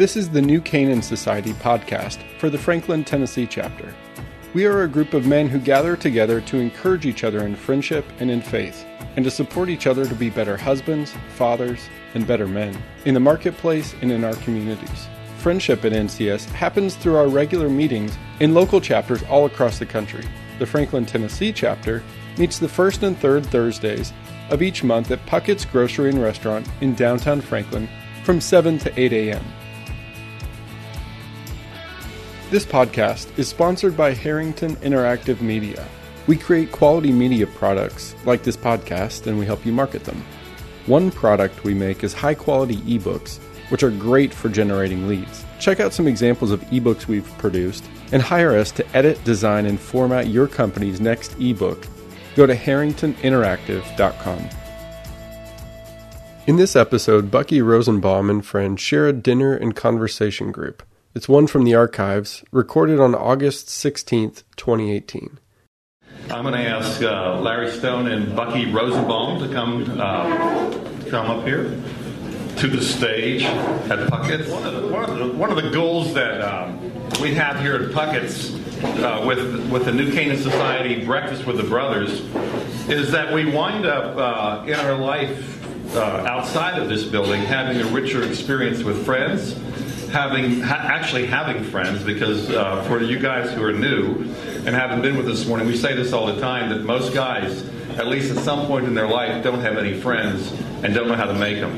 This is the New Canaan Society podcast for the Franklin, Tennessee chapter. We are a group of men who gather together to encourage each other in friendship and in faith, and to support each other to be better husbands, fathers, and better men in the marketplace and in our communities. Friendship at NCS happens through our regular meetings in local chapters all across the country. The Franklin, Tennessee chapter meets the first and third Thursdays of each month at Puckett's Grocery and Restaurant in downtown Franklin from 7 to 8 a.m. This podcast is sponsored by Harrington Interactive Media. We create quality media products like this podcast and we help you market them. One product we make is high quality ebooks, which are great for generating leads. Check out some examples of ebooks we've produced and hire us to edit, design, and format your company's next ebook. Go to harringtoninteractive.com. In this episode, Bucky Rosenbaum and friends share a dinner and conversation group. It's one from the archives, recorded on August 16th, 2018. I'm going to ask uh, Larry Stone and Bucky Rosenbaum to come uh, come up here to the stage at Puckett's. One of the, one of the, one of the goals that um, we have here at Puckett's uh, with with the New Canaan Society Breakfast with the Brothers is that we wind up uh, in our life uh, outside of this building having a richer experience with friends having ha- actually having friends because uh, for you guys who are new and haven't been with us this morning, we say this all the time that most guys, at least at some point in their life, don't have any friends and don't know how to make them.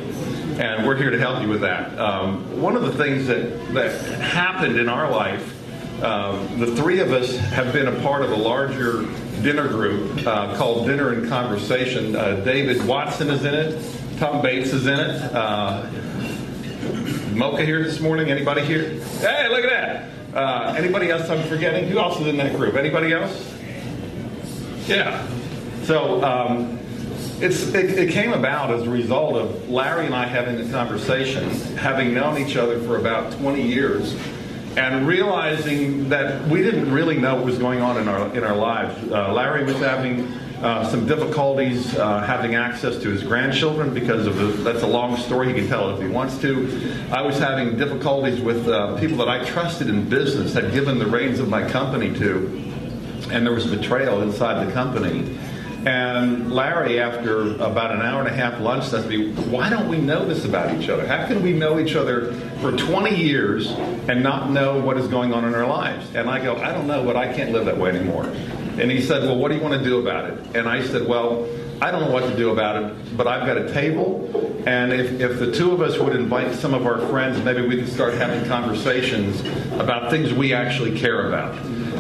And we're here to help you with that. Um, one of the things that, that happened in our life, um, the three of us have been a part of a larger dinner group uh, called Dinner and Conversation. Uh, David Watson is in it. Tom Bates is in it. Uh, Mocha here this morning? Anybody here? Hey, look at that. Uh, anybody else I'm forgetting? Who else is in that group? Anybody else? Yeah. So um, it's, it, it, came about as a result of Larry and I having a conversation, having known each other for about 20 years, and realizing that we didn't really know what was going on in our in our lives. Uh, Larry was having uh, some difficulties uh, having access to his grandchildren because of the, that's a long story. He can tell it if he wants to. I was having difficulties with uh, people that I trusted in business, had given the reins of my company to, and there was betrayal inside the company. And Larry, after about an hour and a half lunch, says to me, Why don't we know this about each other? How can we know each other for 20 years and not know what is going on in our lives? And I go, I don't know, but I can't live that way anymore. And he said, Well, what do you want to do about it? And I said, Well, I don't know what to do about it, but I've got a table, and if, if the two of us would invite some of our friends, maybe we could start having conversations about things we actually care about.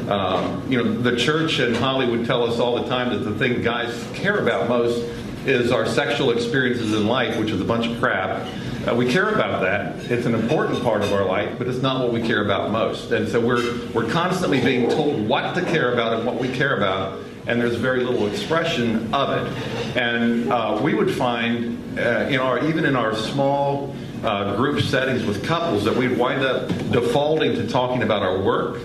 Um, you know, the church and Hollywood tell us all the time that the thing guys care about most is our sexual experiences in life, which is a bunch of crap. Uh, we care about that. It's an important part of our life, but it's not what we care about most. And so we're we're constantly being told what to care about and what we care about, and there's very little expression of it. And uh, we would find uh, in our even in our small uh, group settings with couples that we'd wind up defaulting to talking about our work.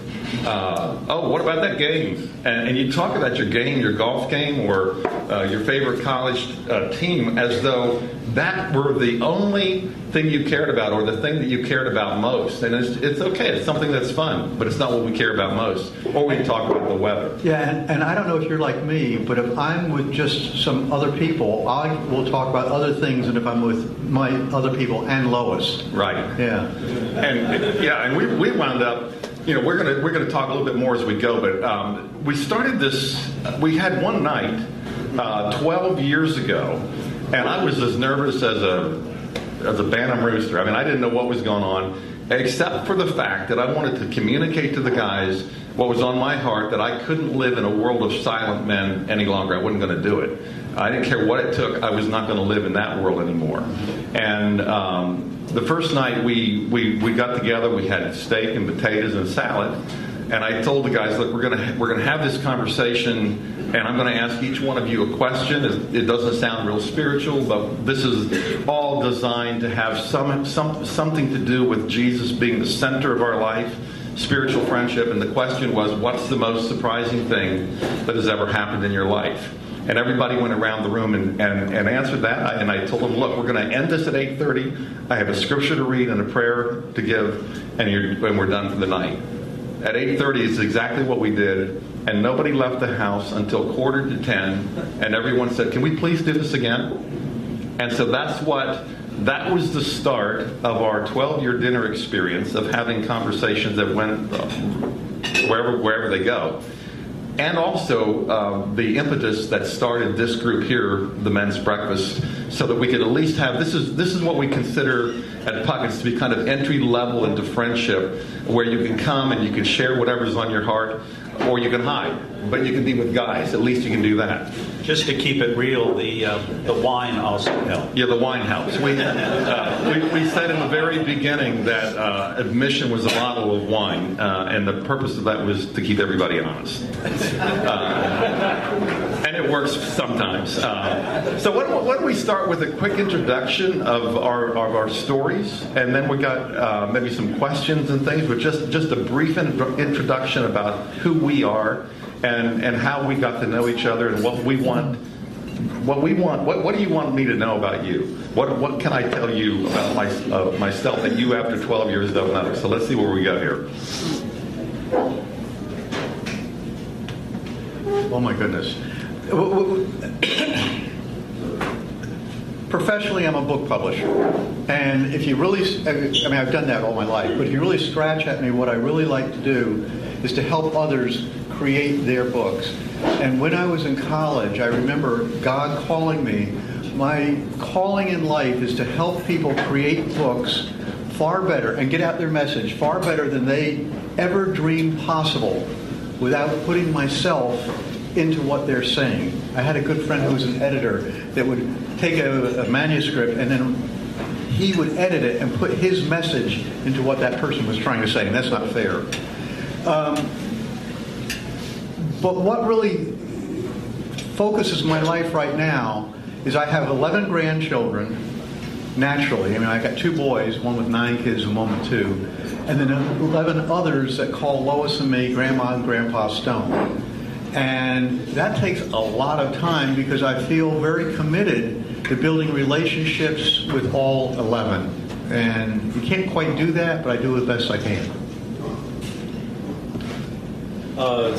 Uh, oh, what about that game? And, and, you talk about your game, your golf game, or uh, your favorite college uh, team as though that were the only thing you cared about or the thing that you cared about most. And it's, it's okay, it's something that's fun, but it's not what we care about most. Or we talk about the weather. Yeah, and, and I don't know if you're like me, but if I'm with just some other people, I will talk about other things than if I'm with my other people and Lois. Right. Yeah. And yeah, and we, we wound up you know, we're gonna we're gonna talk a little bit more as we go, but um, we started this. We had one night uh, 12 years ago, and I was as nervous as a as a bantam rooster. I mean, I didn't know what was going on, except for the fact that I wanted to communicate to the guys what was on my heart that I couldn't live in a world of silent men any longer. I wasn't going to do it. I didn't care what it took. I was not going to live in that world anymore. And um, the first night we, we, we got together, we had steak and potatoes and salad. And I told the guys, look, we're going to we're to have this conversation and I'm going to ask each one of you a question. It doesn't sound real spiritual, but this is all designed to have some, some something to do with Jesus being the center of our life, spiritual friendship. And the question was, what's the most surprising thing that has ever happened in your life? And everybody went around the room and, and, and answered that. And I told them, look, we're going to end this at 8.30. I have a scripture to read and a prayer to give, and, and we're done for the night. At 8.30 is exactly what we did, and nobody left the house until quarter to 10, and everyone said, can we please do this again? And so that's what that was the start of our 12 year dinner experience of having conversations that went wherever, wherever they go. And also uh, the impetus that started this group here, the men's breakfast, so that we could at least have this is this is what we consider at Puckett's to be kind of entry level into friendship, where you can come and you can share whatever's on your heart, or you can hide but you can be with guys. At least you can do that. Just to keep it real, the uh, the wine also helps. Yeah, the wine helps. We, uh, we, we, said in the very beginning that uh, admission was a bottle of wine, uh, and the purpose of that was to keep everybody honest. Uh, it works sometimes. Uh, so why don't, why don't, we start with a quick introduction of our of our stories, and then we got maybe some questions and things, but just just a brief introduction about who we are and and how we got to know each other and what we want what we want what, what do you want me to know about you? What what can i tell you about my, uh, myself that you after 12 years don't know? So let's see where we go here. Oh my goodness professionally i'm a book publisher and if you really i mean i've done that all my life but if you really scratch at me what i really like to do is to help others create their books. And when I was in college, I remember God calling me. My calling in life is to help people create books far better and get out their message far better than they ever dreamed possible without putting myself into what they're saying. I had a good friend who was an editor that would take a, a manuscript and then he would edit it and put his message into what that person was trying to say, and that's not fair. Um, but what really focuses my life right now is I have 11 grandchildren, naturally. I mean, I've got two boys, one with nine kids and one with two, and then 11 others that call Lois and me Grandma and Grandpa Stone. And that takes a lot of time because I feel very committed to building relationships with all 11. And you can't quite do that, but I do the best I can. Uh,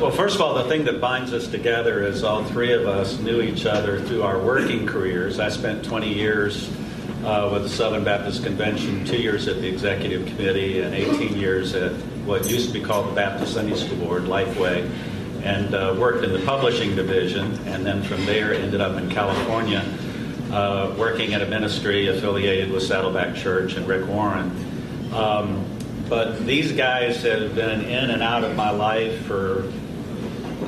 well, first of all, the thing that binds us together is all three of us knew each other through our working careers. I spent 20 years uh, with the Southern Baptist Convention, two years at the Executive Committee, and 18 years at what used to be called the Baptist Sunday School Board, Lifeway, and uh, worked in the publishing division. And then from there, ended up in California, uh, working at a ministry affiliated with Saddleback Church and Rick Warren. Um, but these guys have been in and out of my life for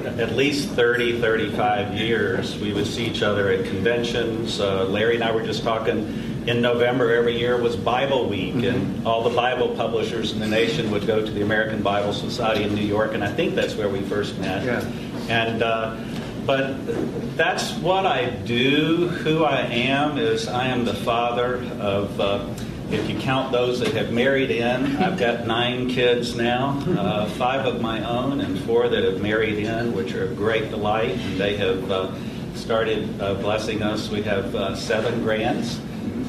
at least 30, 35 years. We would see each other at conventions. Uh, Larry and I were just talking in November every year was Bible Week, mm-hmm. and all the Bible publishers in the nation would go to the American Bible Society in New York, and I think that's where we first met. Yeah. And uh, but that's what I do. Who I am is I am the father of. Uh, if you count those that have married in, I've got nine kids now, uh, five of my own and four that have married in, which are a great delight. And they have uh, started uh, blessing us. We have uh, seven grands.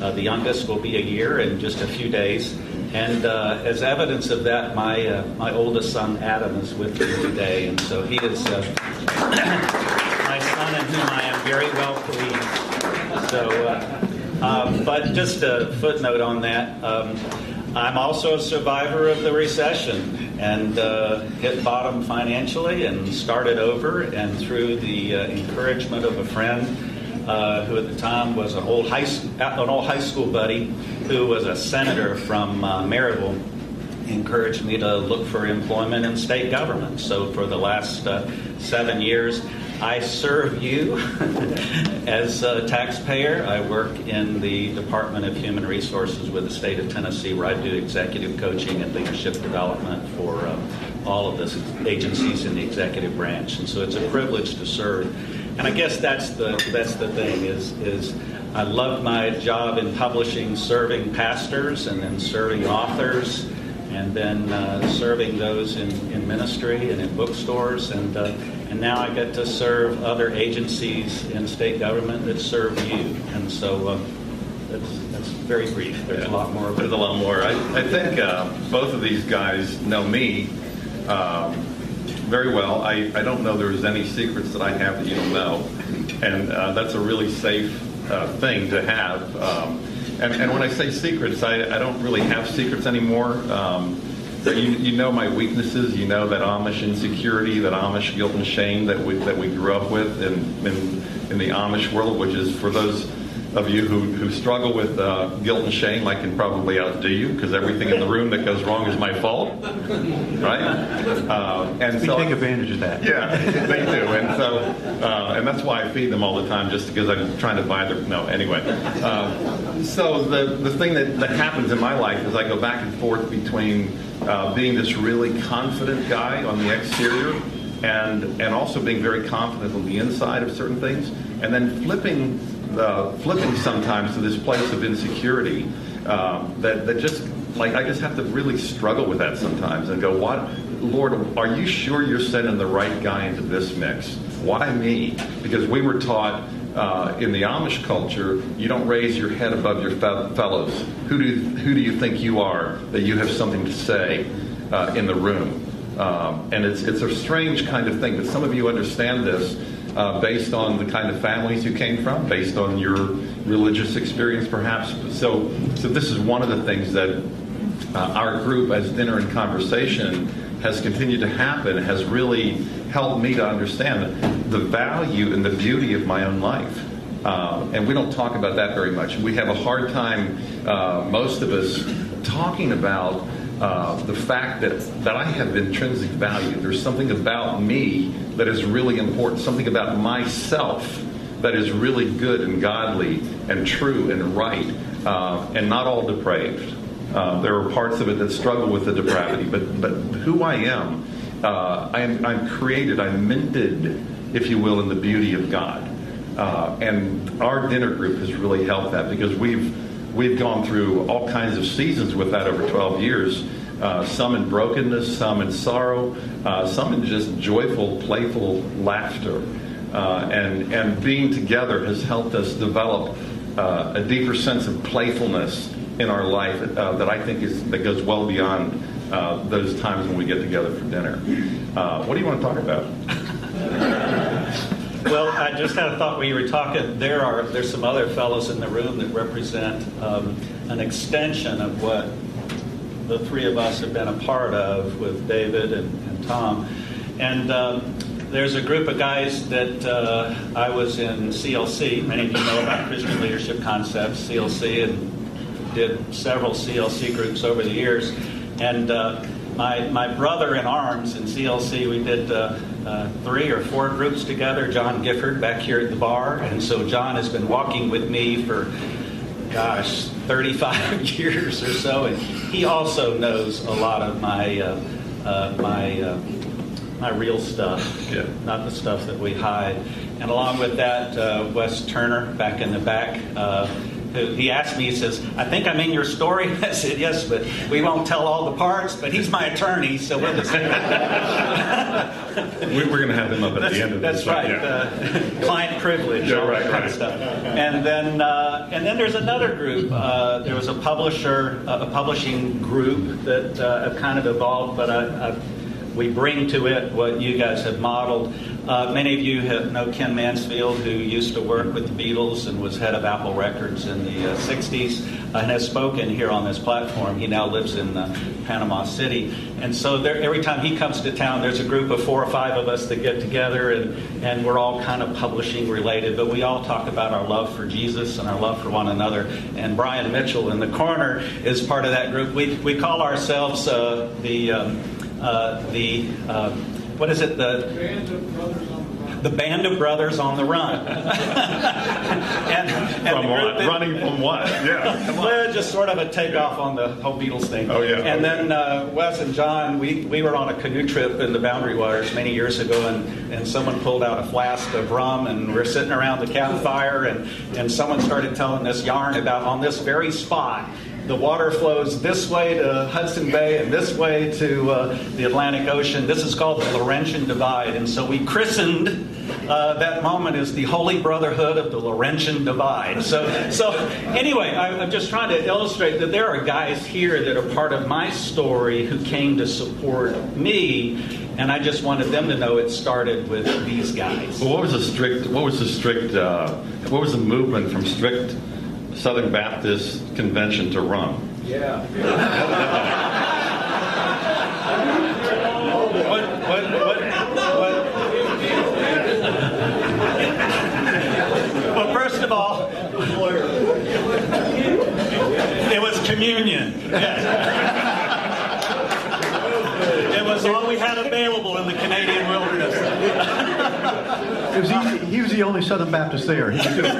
Uh, the youngest will be a year in just a few days. And uh, as evidence of that, my my oldest son Adam is with me today, and so he is my son in whom I am very well pleased. So um, but just a footnote on that. Um, I'm also a survivor of the recession and uh, hit bottom financially and started over. And through the uh, encouragement of a friend uh, who at the time was an old high an old high school buddy who was a senator from uh, Maryville, encouraged me to look for employment in state government. So for the last uh, seven years, I serve you as a taxpayer. I work in the Department of Human Resources with the state of Tennessee, where I do executive coaching and leadership development for uh, all of the agencies in the executive branch. And so it's a privilege to serve. And I guess that's the that's the thing is is I love my job in publishing, serving pastors, and then serving authors, and then uh, serving those in, in ministry and in bookstores and. Uh, and now I get to serve other agencies in state government that serve you. And so uh, that's, that's very brief. There's yeah. a lot more. There's a lot more. I, I think uh, both of these guys know me um, very well. I, I don't know there's any secrets that I have that you don't know. And uh, that's a really safe uh, thing to have. Um, and, and, when I say secrets, I, I, don't really have secrets anymore. Um, you, you, know my weaknesses. You know that Amish insecurity, that Amish guilt and shame that we that we grew up with in in, in the Amish world, which is for those of you who, who struggle with uh, guilt and shame, I can probably outdo you because everything in the room that goes wrong is my fault, right? Uh, and we so, take advantage of that. Yeah, they do, and so uh, and that's why I feed them all the time, just because I'm trying to buy their. No, anyway. Uh, so the the thing that, that happens in my life is I go back and forth between uh, being this really confident guy on the exterior and and also being very confident on the inside of certain things, and then flipping uh, flipping sometimes to this place of insecurity um, that, that just like I just have to really struggle with that sometimes and go, what, Lord, are you sure you're sending the right guy into this mix? Why me? Because we were taught uh, in the Amish culture, you don't raise your head above your fe- fellows. Who do who do you think you are that you have something to say uh, in the room? Um, and it's it's a strange kind of thing, but some of you understand this uh, based on the kind of families you came from, based on your religious experience, perhaps. So, so this is one of the things that uh, our group, as dinner and conversation, has continued to happen, has really helped me to understand the value and the beauty of my own life. Uh, and we don't talk about that very much. We have a hard time, uh, most of us, talking about uh, the fact that, that I have intrinsic value. There's something about me that is really important, something about myself that is really good and godly and true and right, uh, and not all depraved. Uh, there are parts of it that struggle with the depravity, but, but who I am, uh, I am I'm created, I'm minted, if you will, in the beauty of God. Uh, and our dinner group has really helped that because we've we've gone through all kinds of seasons with that over 12 years. Uh, some in brokenness, some in sorrow, uh, some in just joyful, playful laughter. Uh, and, and being together has helped us develop uh, a deeper sense of playfulness in our life uh, that I think is, that goes well beyond uh, those times when we get together for dinner. what do you want to talk about? well, I just had a thought when you were talking. There are there's some other fellows in the room that represent um, an extension of what the three of us have been a part of with David and, and Tom. And um, there's a group of guys that uh, I was in CLC. Many of you know about Christian Leadership Concepts, CLC, and did several CLC groups over the years. And uh, my, my brother in arms in CLC, we did uh, uh, three or four groups together. John Gifford back here at the bar, and so John has been walking with me for, gosh, 35 years or so, and he also knows a lot of my uh, uh, my uh, my real stuff, yeah. not the stuff that we hide. And along with that, uh, Wes Turner back in the back he asked me, he says, I think I'm in your story. I said, yes, but we won't tell all the parts, but he's my attorney, so we'll just... We're going to have him up at the end of this. That's right. Yeah. Uh, client privilege, yeah, all right, that kind right. of stuff. And then, uh, and then there's another group. Uh, there was a publisher, a publishing group that uh, have kind of evolved, but I, I, we bring to it what you guys have modeled. Uh, many of you have, know Ken Mansfield, who used to work with the Beatles and was head of Apple Records in the uh, 60s uh, and has spoken here on this platform. He now lives in uh, Panama City. And so there, every time he comes to town, there's a group of four or five of us that get together, and, and we're all kind of publishing related, but we all talk about our love for Jesus and our love for one another. And Brian Mitchell in the corner is part of that group. We, we call ourselves uh, the, um, uh, the what is it? The the band of brothers on the run. and, and from what? That, Running from what? Yeah. well, just sort of a takeoff on the whole Beatles thing. Oh yeah. And then uh, Wes and John, we, we were on a canoe trip in the Boundary Waters many years ago, and, and someone pulled out a flask of rum, and we're sitting around the campfire, and, and someone started telling this yarn about on this very spot the water flows this way to Hudson Bay and this way to uh, the Atlantic Ocean. This is called the Laurentian Divide. And so we christened uh, that moment as the Holy Brotherhood of the Laurentian Divide. So, so anyway, I, I'm just trying to illustrate that there are guys here that are part of my story who came to support me. And I just wanted them to know it started with these guys. Well, what was the strict? What was the strict? Uh, what was the movement from strict Southern Baptist convention to run. Yeah. what, what, what, what? Well, first of all, it was communion. Yes. It was all we had available in the Canadian wilderness. It was easy. He was the only Southern Baptist there. He could do it.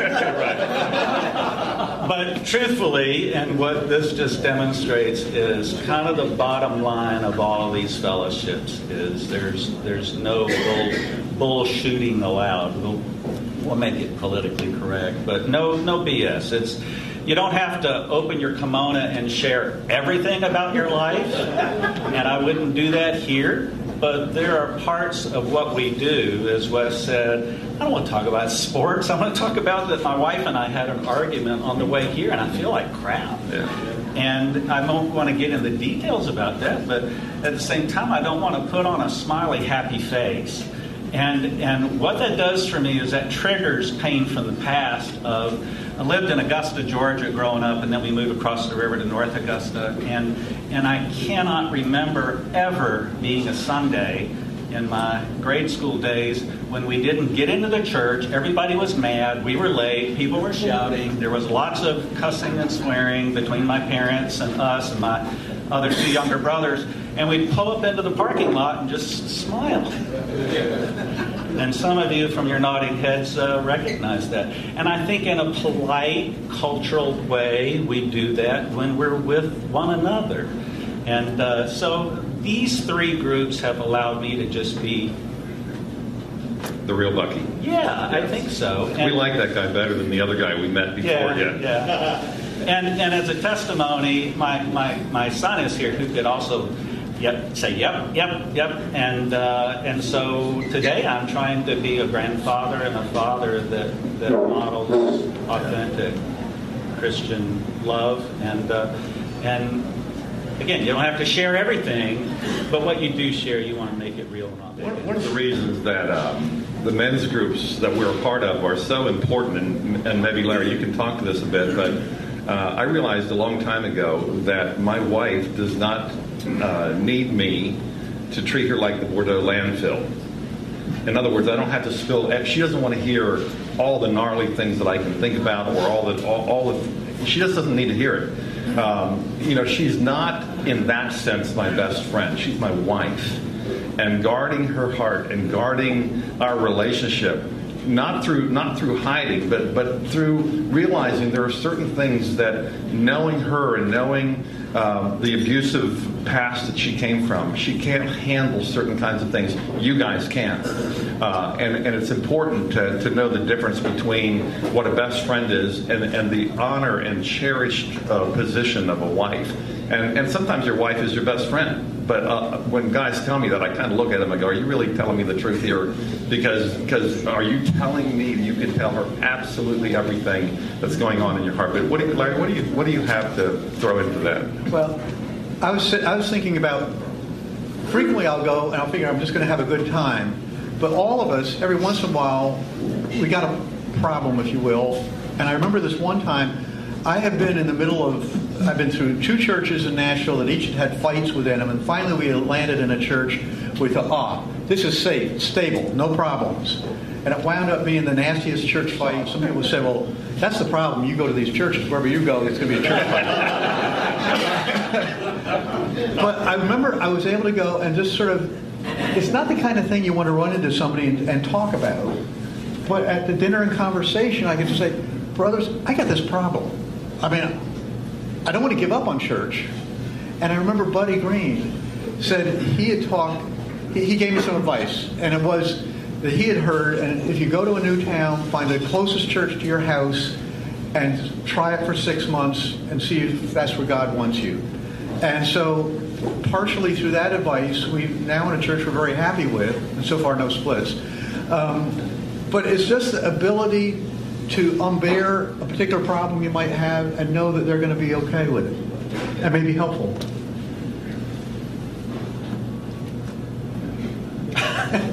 But truthfully, and what this just demonstrates is kind of the bottom line of all of these fellowships is there's there's no bull, shooting allowed. We'll, we'll make it politically correct, but no no BS. It's you don't have to open your kimono and share everything about your life, and I wouldn't do that here. But there are parts of what we do, as Wes said. I don't want to talk about sports. I want to talk about that my wife and I had an argument on the way here, and I feel like crap. Yeah. And I don't want to get into the details about that, but at the same time, I don't want to put on a smiley, happy face. And, and what that does for me is that triggers pain from the past of I lived in Augusta, Georgia growing up, and then we moved across the river to North Augusta. And, and I cannot remember ever being a Sunday in my grade school days when we didn't get into the church. Everybody was mad. We were late. People were shouting. There was lots of cussing and swearing between my parents and us and my other two younger brothers. And we'd pull up into the parking lot and just smile. And some of you from your nodding heads uh, recognize that. And I think in a polite, cultural way, we do that when we're with one another. And uh, so these three groups have allowed me to just be. The real Bucky. Yeah, I think so. we like that guy better than the other guy we met before. Yeah, Yeah. yeah. And, and as a testimony, my, my, my son is here who could also yep, say yep, yep, yep. And, uh, and so today I'm trying to be a grandfather and a father that, that models authentic Christian love. And, uh, and again, you don't have to share everything, but what you do share, you want to make it real and authentic. One, of the reasons that um, the men's groups that we're a part of are so important, and, and maybe Larry, you can talk to this a bit, but uh, I realized a long time ago that my wife does not uh, need me to treat her like the Bordeaux landfill. In other words, I don't have to spill. She doesn't want to hear all the gnarly things that I can think about, or all the all, all the. She just doesn't need to hear it. Um, you know, she's not in that sense my best friend. She's my wife, and guarding her heart and guarding our relationship not through not through hiding, but but through realizing there are certain things that knowing her and knowing um, the abusive past that she came from, she can't handle certain kinds of things. You guys can, uh, and and it's important to, to know the difference between what a best friend is and and the honor and cherished uh, position of a wife. And and sometimes your wife is your best friend. But uh, when guys tell me that, I kind of look at them and go, "Are you really telling me the truth here? Because because are you telling me you can tell her absolutely everything that's going on in your heart?" But what do you, Larry? What do you what do you have to throw into that? Well, I was I was thinking about frequently I'll go and I'll figure I'm just going to have a good time, but all of us every once in a while we got a problem, if you will. And I remember this one time I had been in the middle of I've been through two churches in Nashville that each had fights within them, and finally we landed in a church with a ah, this is safe, stable, no problems. And it wound up being the nastiest church fight. Some people say, well, that's the problem. You go to these churches, wherever you go, it's going to be a church fight. but I remember I was able to go and just sort of, it's not the kind of thing you want to run into somebody and, and talk about. But at the dinner and conversation, I could just say, brothers, I got this problem. I mean, I don't want to give up on church. And I remember Buddy Green said he had talked, he gave me some advice, and it was that he had heard, and if you go to a new town, find the closest church to your house, and try it for six months and see if that's where God wants you. And so, partially through that advice, we now in a church we're very happy with, and so far no splits. Um, but it's just the ability to unbear a particular problem you might have and know that they're going to be okay with it and maybe helpful.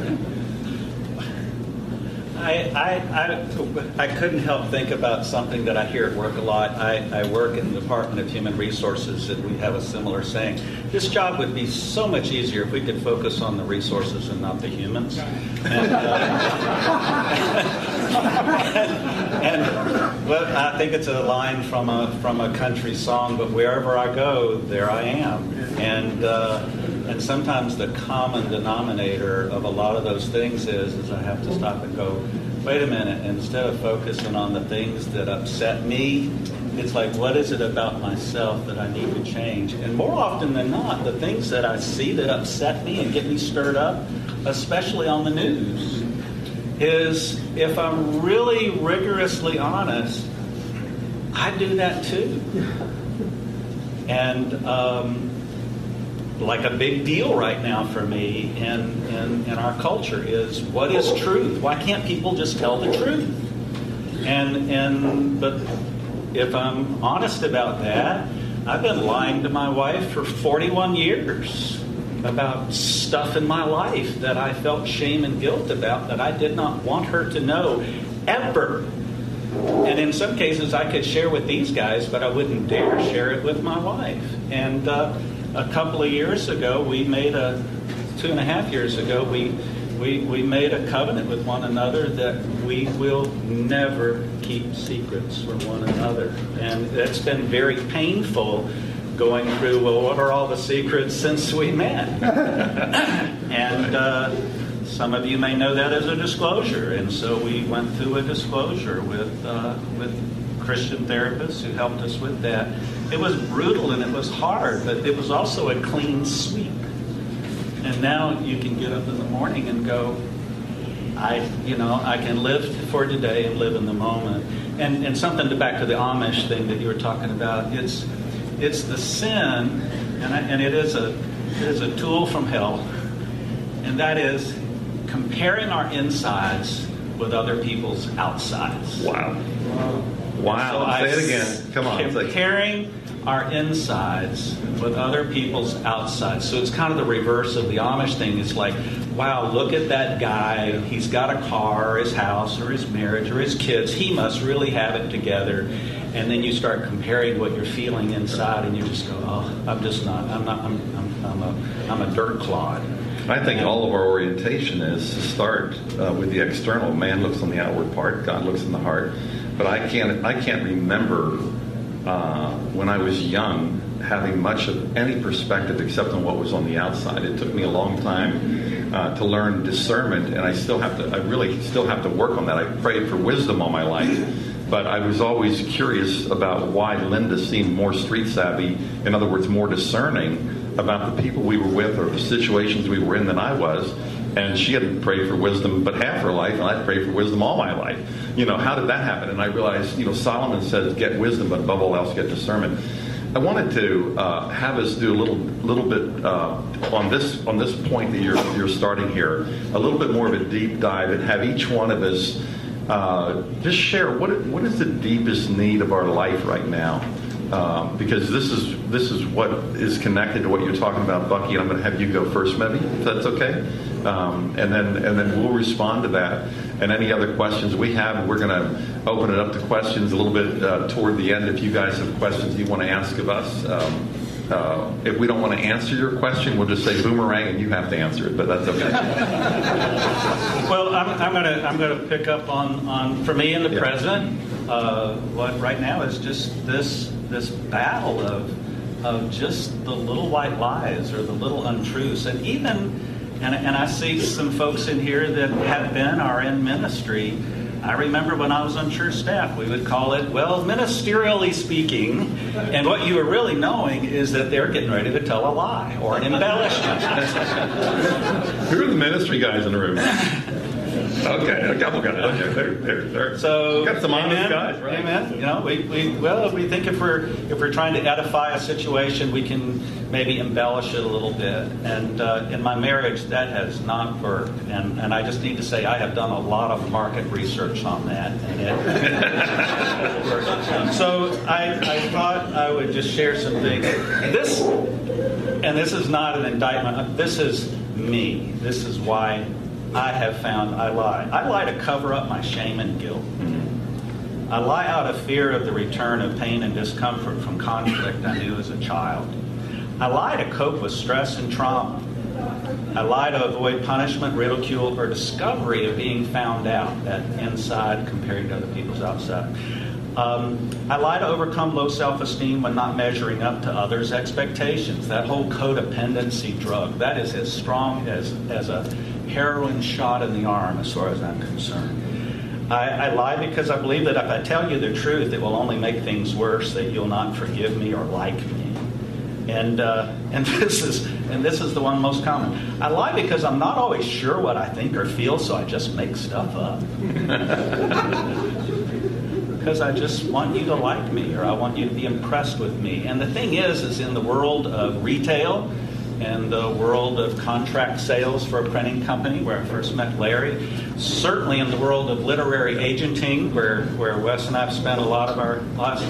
I, I, I, I, couldn't help think about something that I hear at work a lot. I, I work in the Department of Human Resources, and we have a similar saying. This job would be so much easier if we could focus on the resources and not the humans. And, uh, and well, I think it's a line from a, from a country song, but wherever I go, there I am. And, uh, and sometimes the common denominator of a lot of those things is, is I have to stop and go, wait a minute, instead of focusing on the things that upset me, it's like, what is it about myself that I need to change? And more often than not, the things that I see that upset me and get me stirred up, especially on the news, is if I'm really rigorously honest, I do that too. And um, like a big deal right now for me in, in, in our culture is what is truth? Why can't people just tell the truth? And, and but if I'm honest about that, I've been lying to my wife for 41 years about stuff in my life that I felt shame and guilt about that I did not want her to know ever. And in some cases, I could share with these guys, but I wouldn't dare share it with my wife. And uh, a couple of years ago, we made a two and a half years ago, we we, we made a covenant with one another that we will never keep secrets from one another. And it's been very painful going through, well, what are all the secrets since we met? and uh, some of you may know that as a disclosure. And so we went through a disclosure with, uh, with Christian therapists who helped us with that. It was brutal and it was hard, but it was also a clean sweep. And now you can get up in the morning and go, I, you know, I can live for today and live in the moment. And, and something to back to the Amish thing that you were talking about. It's, it's the sin, and, I, and it is a, it is a tool from hell, and that is comparing our insides with other people's outsides. Wow. Wow. So Say it again. Come on. Comparing our insides with other people's outsides. So it's kind of the reverse of the Amish thing. It's like, wow, look at that guy. He's got a car, or his house, or his marriage, or his kids. He must really have it together. And then you start comparing what you're feeling inside, and you just go, oh, I'm just not. I'm not. I'm. I'm, I'm a. I'm a dirt clod. I think all of our orientation is to start uh, with the external. Man looks on the outward part. God looks in the heart. But I can't. I can't remember uh, when I was young having much of any perspective except on what was on the outside. It took me a long time uh, to learn discernment, and I still have to. I really still have to work on that. I prayed for wisdom all my life, but I was always curious about why Linda seemed more street savvy. In other words, more discerning about the people we were with or the situations we were in than I was. And she had prayed for wisdom but half her life, and I'd prayed for wisdom all my life. You know, how did that happen? And I realized, you know, Solomon says, get wisdom, but above all else, get discernment. I wanted to uh, have us do a little little bit uh, on this on this point that you're you're starting here, a little bit more of a deep dive, and have each one of us uh, just share what what is the deepest need of our life right now um, because this is this is what is connected to what you're talking about, Bucky. And I'm going to have you go first, maybe, if that's okay. Um, and then and then we'll respond to that. And any other questions we have, we're going to open it up to questions a little bit uh, toward the end. If you guys have questions you want to ask of us. Um, uh, if we don't want to answer your question, we'll just say boomerang, and you have to answer it. But that's okay. well, I'm, I'm going to I'm to pick up on, on for me and the yeah. present. Uh, what right now is just this this battle of, of just the little white lies or the little untruths. And even, and, and I see some folks in here that have been are in ministry. I remember when I was on church staff, we would call it, well, ministerially speaking. And what you were really knowing is that they're getting ready to tell a lie or an embellishment. Who are the ministry guys in the room? Okay, a couple guys. Okay, there, there, there. So got some honest amen, guys, right? Amen. You know, we, we well, we think if we're if we're trying to edify a situation, we can maybe embellish it a little bit. And uh, in my marriage, that has not worked. And and I just need to say, I have done a lot of market research on that, and it. so I, I thought I would just share some things. This, and this is not an indictment. This is me. This is why I have found I lie. I lie to cover up my shame and guilt. I lie out of fear of the return of pain and discomfort from conflict I knew as a child. I lie to cope with stress and trauma. I lie to avoid punishment, ridicule, or discovery of being found out, that inside comparing to other people's outside. Um, I lie to overcome low self esteem when not measuring up to others' expectations. That whole codependency drug, that is as strong as, as a heroin shot in the arm, as far as I'm concerned. I, I, lie because I believe that if I tell you the truth, it will only make things worse, that you'll not forgive me or like me. And, uh, and, this is, and this is the one most common. I lie because I'm not always sure what I think or feel, so I just make stuff up. because I just want you to like me or I want you to be impressed with me. And the thing is, is in the world of retail and the world of contract sales for a printing company, where I first met Larry, certainly in the world of literary agenting, where, where Wes and I have spent a lot of our lives,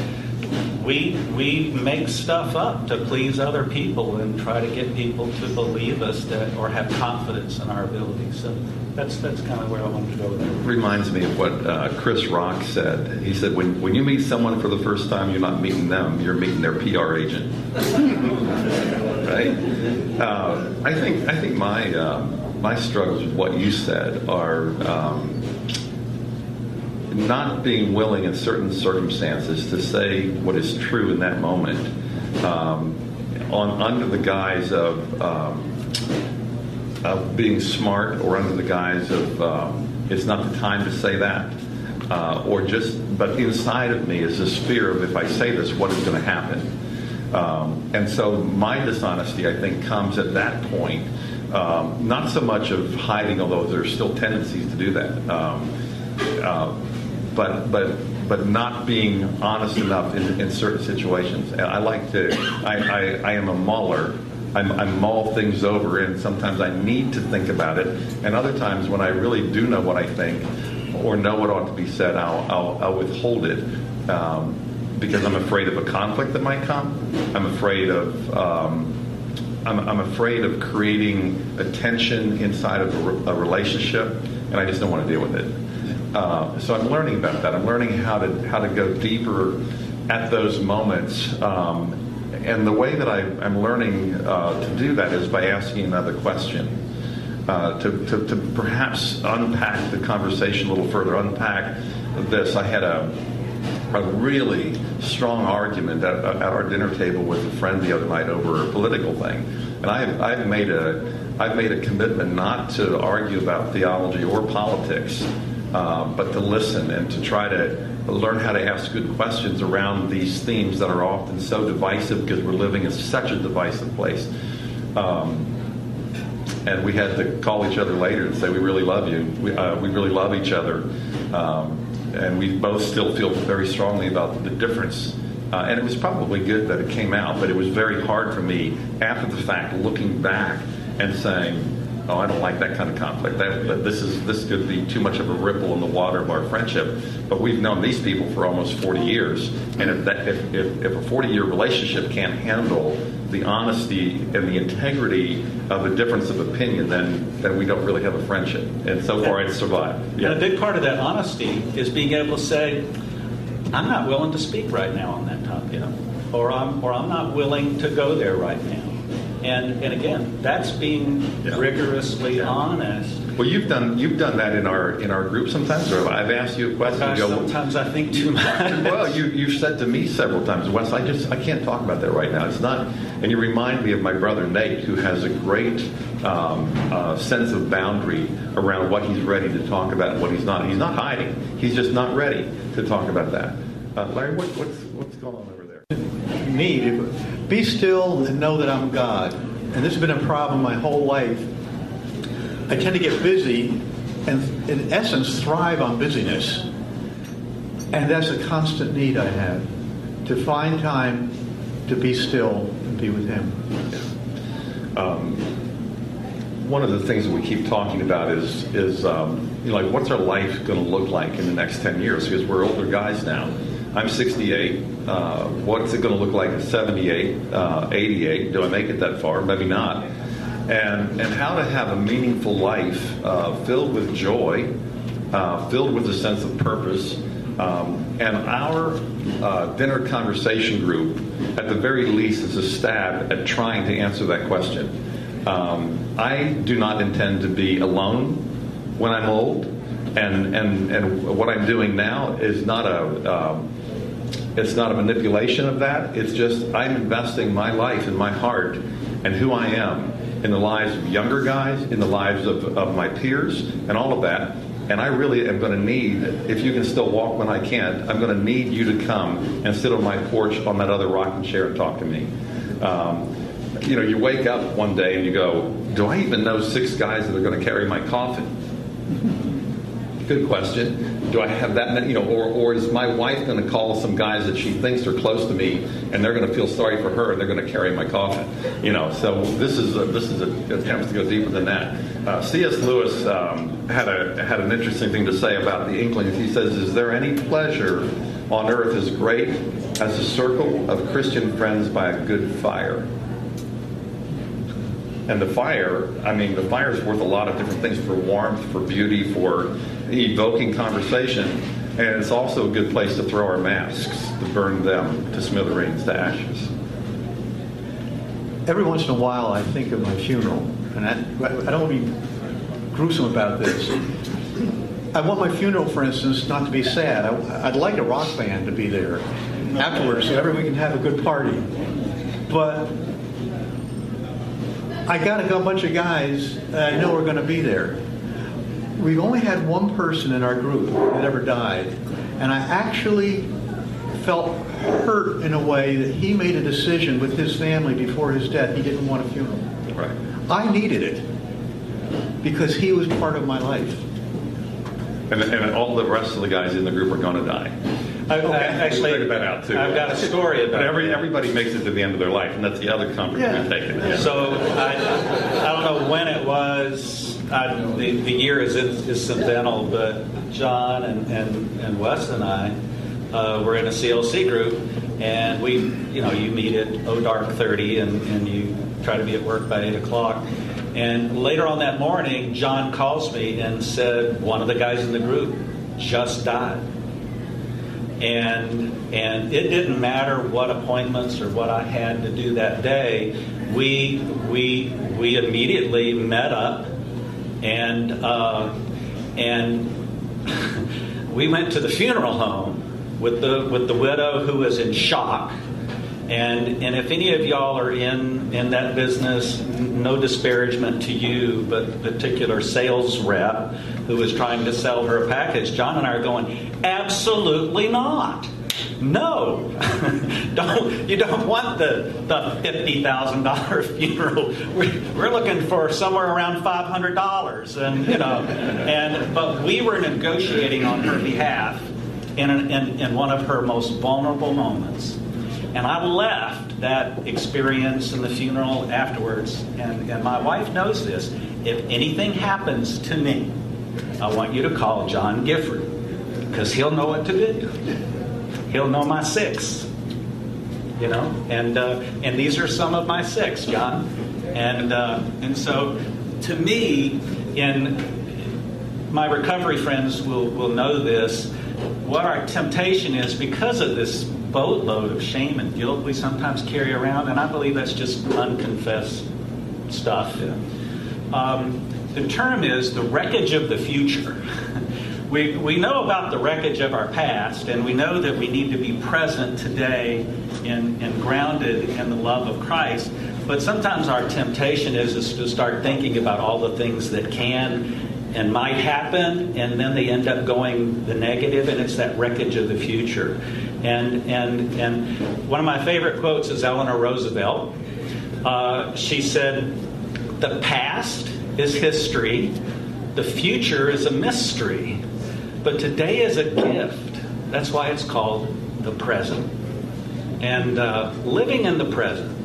we, we make stuff up to please other people and try to get people to believe us that, or have confidence in our abilities. So that's, that's kind of where I wanted to go with that. Reminds me of what uh, Chris Rock said. He said, when, when you meet someone for the first time, you're not meeting them, you're meeting their PR agent. right? Uh, I think, I think my, uh, my struggles with what you said are. Um, not being willing in certain circumstances to say what is true in that moment um, on under the guise of, um, of being smart or under the guise of um, it's not the time to say that uh, or just but inside of me is this fear of if I say this what is going to happen? Um, and so my dishonesty I think comes at that point um, not so much of hiding although there are still tendencies to do that um, uh, but but but not being honest enough in, in certain situations. I like to. I, I, I am a muller. I'm, I mull things over, and sometimes I need to think about it. And other times, when I really do know what I think or know what ought to be said, I'll, I'll, I'll withhold it um, because I'm afraid of a conflict that might come. I'm afraid of. Um, I'm, I'm, afraid of creating a tension inside of a, a relationship, and I just don't want to deal with it. Uh, so I'm learning about that. I'm learning how to how to go deeper at those moments. Um, and the way that I, am learning uh, to do that is by asking another question, uh, to, to, to, perhaps unpack the conversation a little further, unpack this. I had a, a really strong argument at, at our dinner table with a friend the other night over a political thing. And I've, I've, made a, I've made a commitment not to argue about theology or politics um, but to listen and to try to learn how to ask good questions around these themes that are often so divisive because we're living in such a divisive place. Um, and we had to call each other later and say, We really love you. We, uh, we really love each other. Um, and we both still feel very strongly about the difference. Uh, and it was probably good that it came out, but it was very hard for me after the fact, looking back and saying, oh, I don't like that kind of conflict. That, that, this is this could be too much of a ripple in the water of our friendship. But we've known these people for almost 40 years, and if that, if, if, if a 40 year relationship can't handle the honesty and the integrity of a difference of opinion, then then we don't really have a friendship. And so far, it's survived. Yeah. And a big part of that honesty is being able to say, I'm not willing to speak right now on that topic, or I'm or I'm not willing to go there right now. And, and again, that's being yeah. rigorously yeah. honest. Well, you've done you've done that in our in our group sometimes, or I've asked you a question. Gosh, go, sometimes I think too much. well, you you've said to me several times, Wes, I just I can't talk about that right now. It's not. And you remind me of my brother Nate, who has a great um, uh, sense of boundary around what he's ready to talk about and what he's not. He's not hiding. He's just not ready to talk about that. Uh, Larry, what, what's what's going on over there? Me, be still and know that I'm God. And this has been a problem my whole life. I tend to get busy and in essence, thrive on busyness. And that's a constant need I have to find time to be still and be with Him. Um, one of the things that we keep talking about is is um, you know, like what's our life going to look like in the next 10 years? Because we're older guys now. I'm 68. Uh, what's it going to look like at 78, uh, 88? Do I make it that far? Maybe not. And and how to have a meaningful life uh, filled with joy, uh, filled with a sense of purpose. Um, and our uh, dinner conversation group, at the very least, is a stab at trying to answer that question. Um, I do not intend to be alone when I'm old, and and and what I'm doing now is not a um, it's not a manipulation of that. It's just I'm investing my life and my heart and who I am in the lives of younger guys, in the lives of, of my peers, and all of that. And I really am going to need, if you can still walk when I can't, I'm going to need you to come and sit on my porch on that other rocking chair and talk to me. Um, you know, you wake up one day and you go, Do I even know six guys that are going to carry my coffin? Good question. Do I have that many, you know, or, or is my wife going to call some guys that she thinks are close to me and they're going to feel sorry for her and they're going to carry my coffin? You know, so this is a, this is a attempt to go deeper than that. Uh, C.S. Lewis um, had a had an interesting thing to say about the Inklings. He says, "Is there any pleasure on earth as great as a circle of Christian friends by a good fire?" And the fire, I mean, the fire is worth a lot of different things for warmth, for beauty, for evoking conversation. And it's also a good place to throw our masks, to burn them to smithereens, to ashes. Every once in a while, I think of my funeral, and I, I don't want to be gruesome about this. I want my funeral, for instance, not to be sad. I, would like a rock band to be there afterwards so everyone can have a good party. But I got a bunch of guys that I know are going to be there. We've only had one person in our group that ever died, and I actually felt hurt in a way that he made a decision with his family before his death. He didn't want a funeral. Right. I needed it because he was part of my life. And, and all the rest of the guys in the group are going to die. I, I actually figured that out too. I've got a story about But every, that. everybody makes it to the end of their life, and that's the other comfort Yeah. we've taken. Yeah. So I, I don't know when it was. I, the, the year is, is incidental, but John and, and, and Wes and I uh, were in a CLC group, and we, you know, you meet at O Dark 30, and, and you try to be at work by 8 o'clock. And later on that morning, John calls me and said one of the guys in the group just died and and it didn't matter what appointments or what I had to do that day. We we we immediately met up, and uh, and we went to the funeral home with the with the widow who was in shock. And, and if any of y'all are in, in that business, no disparagement to you, but the particular sales rep who was trying to sell her a package, John and I are going, absolutely not. No, don't you don't want the the fifty thousand dollar funeral. We're, we're looking for somewhere around five hundred dollars, and you know, and but we were negotiating on her behalf in, an, in in one of her most vulnerable moments, and I left that experience and the funeral afterwards, and and my wife knows this. If anything happens to me, I want you to call John Gifford because he'll know what to do he'll know my six. You know, and uh, and these are some of my six, John, and uh, and so to me, in my recovery friends will will know this. What our temptation is because of this boatload of shame and guilt we sometimes carry around, and I believe that's just unconfessed stuff. Um, the term is the wreckage of the future. We, we know about the wreckage of our past, and we know that we need to be present today and, and grounded in the love of Christ. But sometimes our temptation is, is to start thinking about all the things that can and might happen, and then they end up going the negative, and it's that wreckage of the future. And, and, and one of my favorite quotes is Eleanor Roosevelt. Uh, she said, The past is history, the future is a mystery, but today is a gift. That's why it's called the present. And uh, living in the present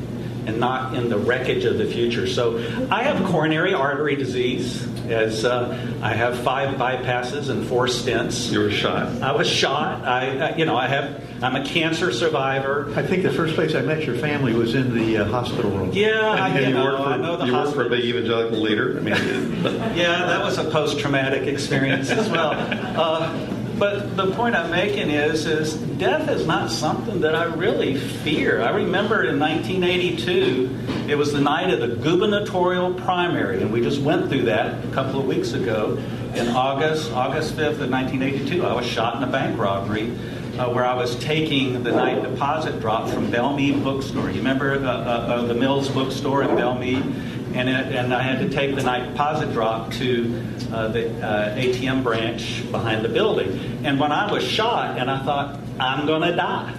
and not in the wreckage of the future. So I have coronary artery disease, as uh, I have five bypasses and four stents. You were shot. I was shot. I, uh, you know, I have. I'm a cancer survivor. I think the first place I met your family was in the uh, hospital room. Yeah, I, you you know, work for, I know the you work for a big evangelical leader. I mean, Yeah, that was a post-traumatic experience as well. Uh, but the point I'm making is, is death is not something that I really fear. I remember in 1982, it was the night of the gubernatorial primary, and we just went through that a couple of weeks ago. In August, August 5th of 1982, I was shot in a bank robbery. Uh, where I was taking the night deposit drop from Belmead Bookstore. You remember uh, uh, uh, the Mills Bookstore in Belmead? And, it, and I had to take the night deposit drop to uh, the uh, ATM branch behind the building. And when I was shot, and I thought, I'm going to die.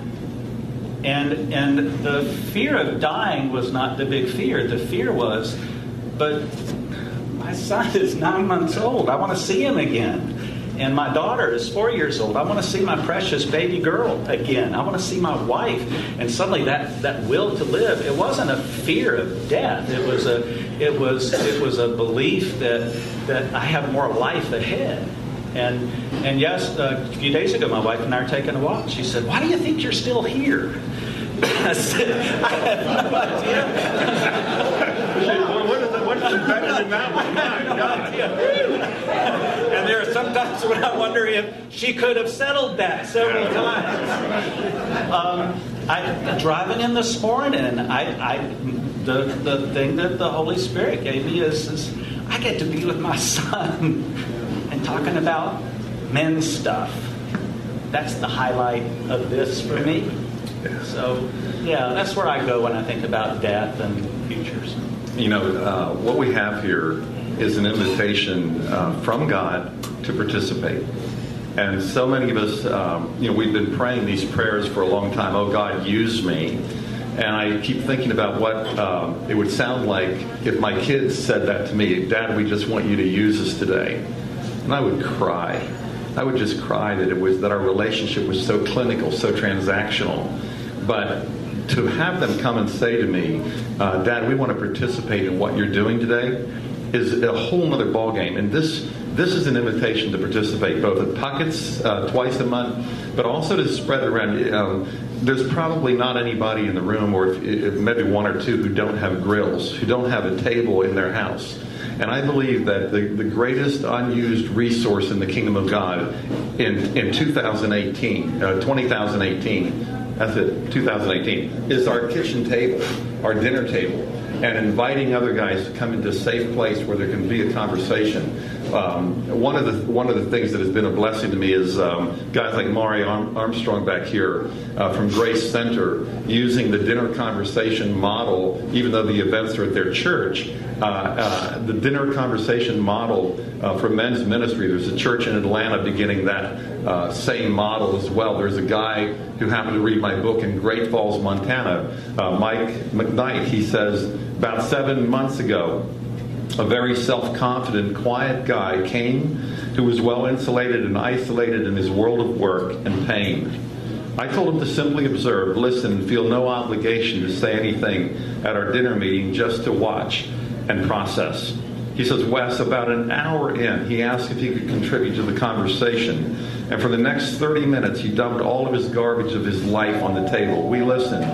And, and the fear of dying was not the big fear. The fear was, but my son is nine months old. I want to see him again. And my daughter is four years old. I want to see my precious baby girl again. I want to see my wife. And suddenly that, that will to live, it wasn't a fear of death. It was a it was it was a belief that that I have more life ahead. And and yes, uh, a few days ago my wife and I are taking a walk. She said, Why do you think you're still here? I said, I have no idea. what is, what is better than that one? And there are sometimes when I wonder if she could have settled that several times. Um, I driving in this morning, I, I the the thing that the Holy Spirit gave me is, is I get to be with my son and talking about men's stuff. That's the highlight of this for me. So, yeah, that's where I go when I think about death and futures. You know, uh, what we have here is an invitation uh, from God to participate. And so many of us, um, you know, we've been praying these prayers for a long time. Oh, God, use me. And I keep thinking about what um, it would sound like if my kids said that to me Dad, we just want you to use us today. And I would cry. I would just cry that it was that our relationship was so clinical, so transactional. But to have them come and say to me, uh, Dad, we want to participate in what you're doing today, is a whole other ballgame. And this this is an invitation to participate both at pockets uh, twice a month, but also to spread around. Um, there's probably not anybody in the room, or if, if maybe one or two, who don't have grills, who don't have a table in their house. And I believe that the, the greatest unused resource in the kingdom of God in, in 2018, uh, 2018, that's it, 2018, is our kitchen table, our dinner table, and inviting other guys to come into a safe place where there can be a conversation. Um, one of the one of the things that has been a blessing to me is um, guys like Mari Armstrong back here uh, from Grace Center using the dinner conversation model, even though the events are at their church. Uh, uh, the dinner conversation model uh, for men's ministry. There's a church in Atlanta beginning that uh, same model as well. There's a guy who happened to read my book in Great Falls, Montana, uh, Mike McKnight. He says about seven months ago, a very self confident, quiet guy came who was well insulated and isolated in his world of work and pain. I told him to simply observe, listen, and feel no obligation to say anything at our dinner meeting, just to watch and process. He says, Wes, about an hour in, he asked if he could contribute to the conversation. And for the next 30 minutes, he dumped all of his garbage of his life on the table. We listened.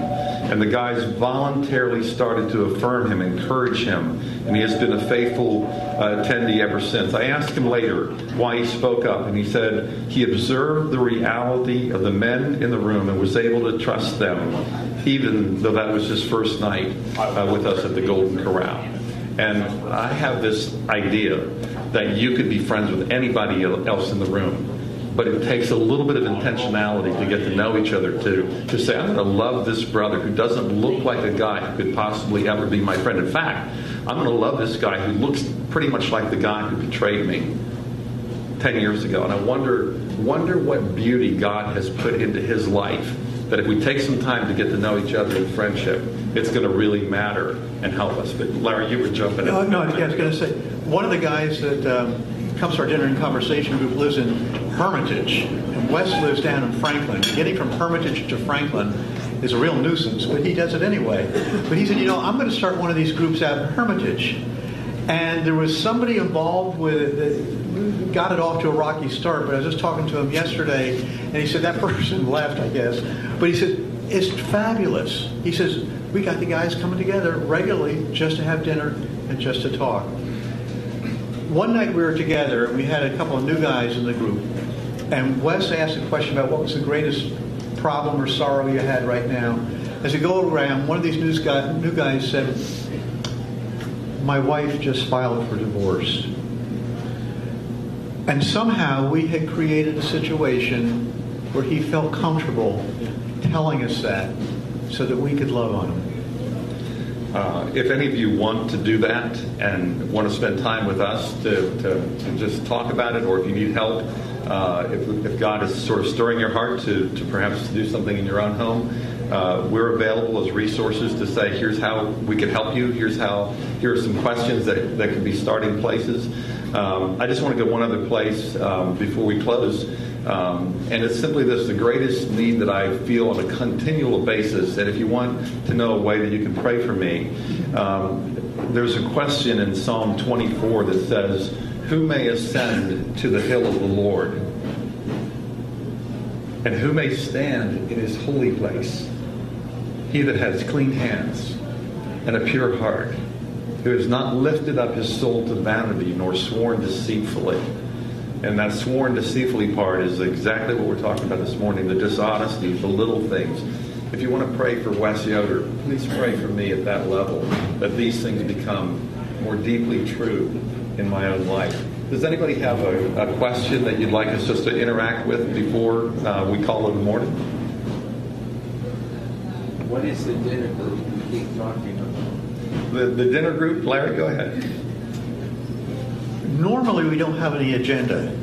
And the guys voluntarily started to affirm him, encourage him. And he has been a faithful uh, attendee ever since. I asked him later why he spoke up. And he said he observed the reality of the men in the room and was able to trust them, even though that was his first night uh, with us at the Golden Corral. And I have this idea that you could be friends with anybody else in the room. But it takes a little bit of intentionality to get to know each other to to say, I'm going to love this brother who doesn't look like a guy who could possibly ever be my friend. In fact, I'm going to love this guy who looks pretty much like the guy who betrayed me 10 years ago. And I wonder, wonder what beauty God has put into his life that if we take some time to get to know each other in friendship, it's going to really matter and help us. But Larry, you were jumping in. No, no, I was going to say, one of the guys that um, comes to our dinner and conversation group lives in Hermitage, and Wes lives down in Franklin. Getting from Hermitage to Franklin is a real nuisance, but he does it anyway. But he said, you know, I'm going to start one of these groups out in Hermitage. And there was somebody involved with it that got it off to a rocky start, but I was just talking to him yesterday, and he said that person left, I guess. But he said, it's fabulous. He says, we got the guys coming together regularly just to have dinner and just to talk. One night we were together, and we had a couple of new guys in the group, and Wes asked a question about what was the greatest problem or sorrow you had right now. As we go around, one of these new guys, new guys said, my wife just filed for divorce. And somehow we had created a situation where he felt comfortable telling us that so that we could love on him. Uh, if any of you want to do that and want to spend time with us to, to, to just talk about it, or if you need help, uh, if, if, God is sort of stirring your heart to, to perhaps do something in your own home, uh, we're available as resources to say, here's how we can help you. Here's how. Here are some questions that that can be starting places. Um, I just want to go one other place um, before we close, um, and it's simply this: the greatest need that I feel on a continual basis. And if you want to know a way that you can pray for me, um, there's a question in Psalm 24 that says, "Who may ascend to the hill of the Lord?" And who may stand in his holy place? He that has clean hands and a pure heart, who has not lifted up his soul to vanity nor sworn deceitfully. And that sworn deceitfully part is exactly what we're talking about this morning the dishonesty, the little things. If you want to pray for Wes Yoder, please pray for me at that level, that these things become more deeply true in my own life. Does anybody have a, a question that you'd like us just to interact with before uh, we call it a morning? What is the dinner group you keep talking about? The, the dinner group, Larry, go ahead. Normally, we don't have any agenda.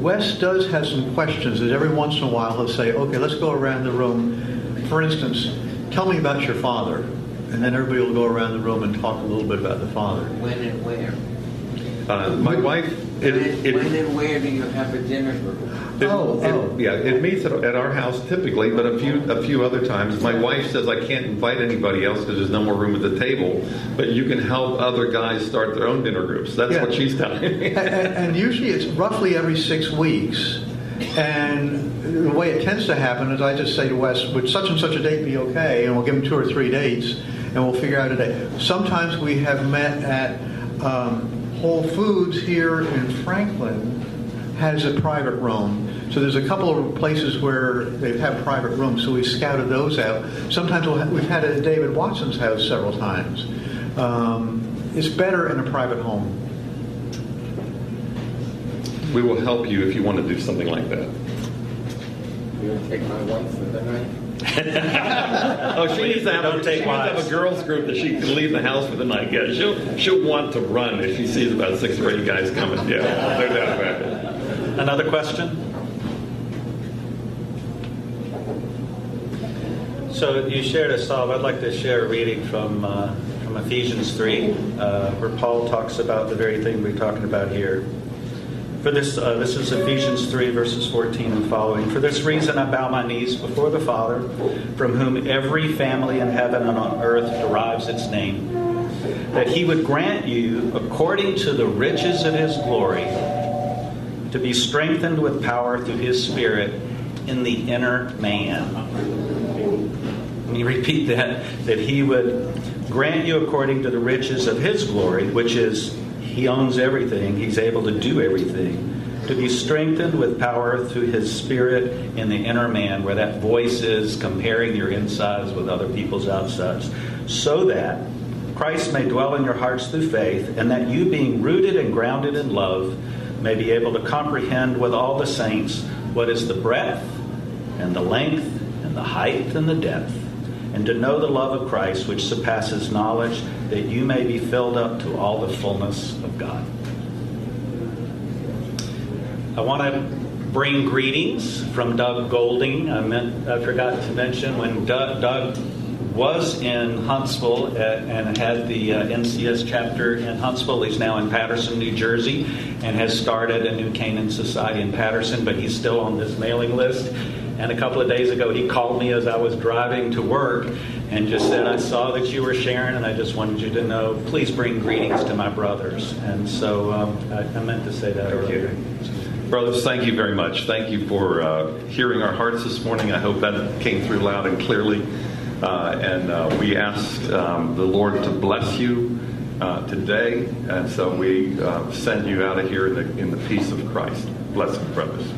Wes does have some questions that every once in a while he'll say, okay, let's go around the room. For instance, tell me about your father. And then everybody will go around the room and talk a little bit about the father. When and where? Uh, my wife, it, when, it, when and where do you have a dinner group? It, Oh, it- oh. yeah, it meets at, at our house typically, but a few a few other times. My wife says I can't invite anybody else because there's no more room at the table. But you can help other guys start their own dinner groups. That's Yeah. what she's telling me. and, and- and usually it's roughly every six weeks. And the way it tends to happen is I just say to Wes, would such and such a date be okay? And we'll give him two or three dates and we'll figure out a date. Sometimes we have met at um, Whole Foods here in Franklin has a private room. So there's a couple of places where they've had private rooms, so we've scouted those out. Sometimes we'll ha- we've had it at David Watson's house several times. Um, it's better in a private home. we will help you if you want to do something like that. You gonna take my wife for the night? Oh, she needs to have, Don't a, take she needs to have a girls group that she can leave the house for the night. Yeah, she'll she'll want to run if she sees about six or eight guys coming. Yeah, no doubt about it. Another question? So you shared a psalm. I'd like to share a reading from uh, from Ephesians three, uh, where Paul talks about the very thing we're talking about here. For this, uh, this is Ephesians 3, verses 14 and following. For this reason, I bow my knees before the Father, from whom every family in heaven and on earth derives its name, that he would grant you, according to the riches of his glory, to be strengthened with power through his Spirit in the inner man. Let me repeat that that he would grant you according to the riches of his glory, which is he owns everything, he's able to do everything, to be strengthened with power through his spirit in the inner man, where that voice is comparing your insides with other people's outsides, so that Christ may dwell in your hearts through faith, and that you, being rooted and grounded in love, may be able to comprehend with all the saints what is the breadth and the length and the height and the depth, and to know the love of Christ which surpasses knowledge, that you may be filled up to all the fullness of God. I want to bring greetings from Doug Golding. I, meant, I forgot to mention when Doug, Doug was in Huntsville and had the uh, NCS chapter in Huntsville. He's now in Paterson, New Jersey, and has started a New Canaan Society in Paterson, but he's still on this mailing list. And a couple of days ago, he called me as I was driving to work and just said, I saw that you were sharing, and I just wanted you to know, please bring greetings to my brothers. And so um, I, I, meant to say that earlier. Brothers, thank you very much. Thank you for uh, hearing our hearts this morning. I hope that came through loud and clearly. Uh, and uh, we ask um, the Lord to bless you uh, today. And so we uh, send you out of here in the, in the peace of Christ. Bless you, brothers.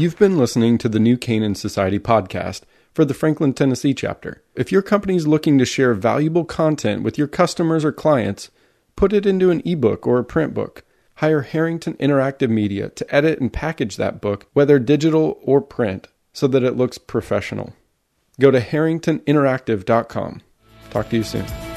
You've been listening to the New Canaan Society podcast for the Franklin, Tennessee chapter. If your company is looking to share valuable content with your customers or clients, put it into an ebook or a print book. Hire Harrington Interactive Media to edit and package that book, whether digital or print, so that it looks professional. Go to harringtoninteractive.com. Talk to you soon.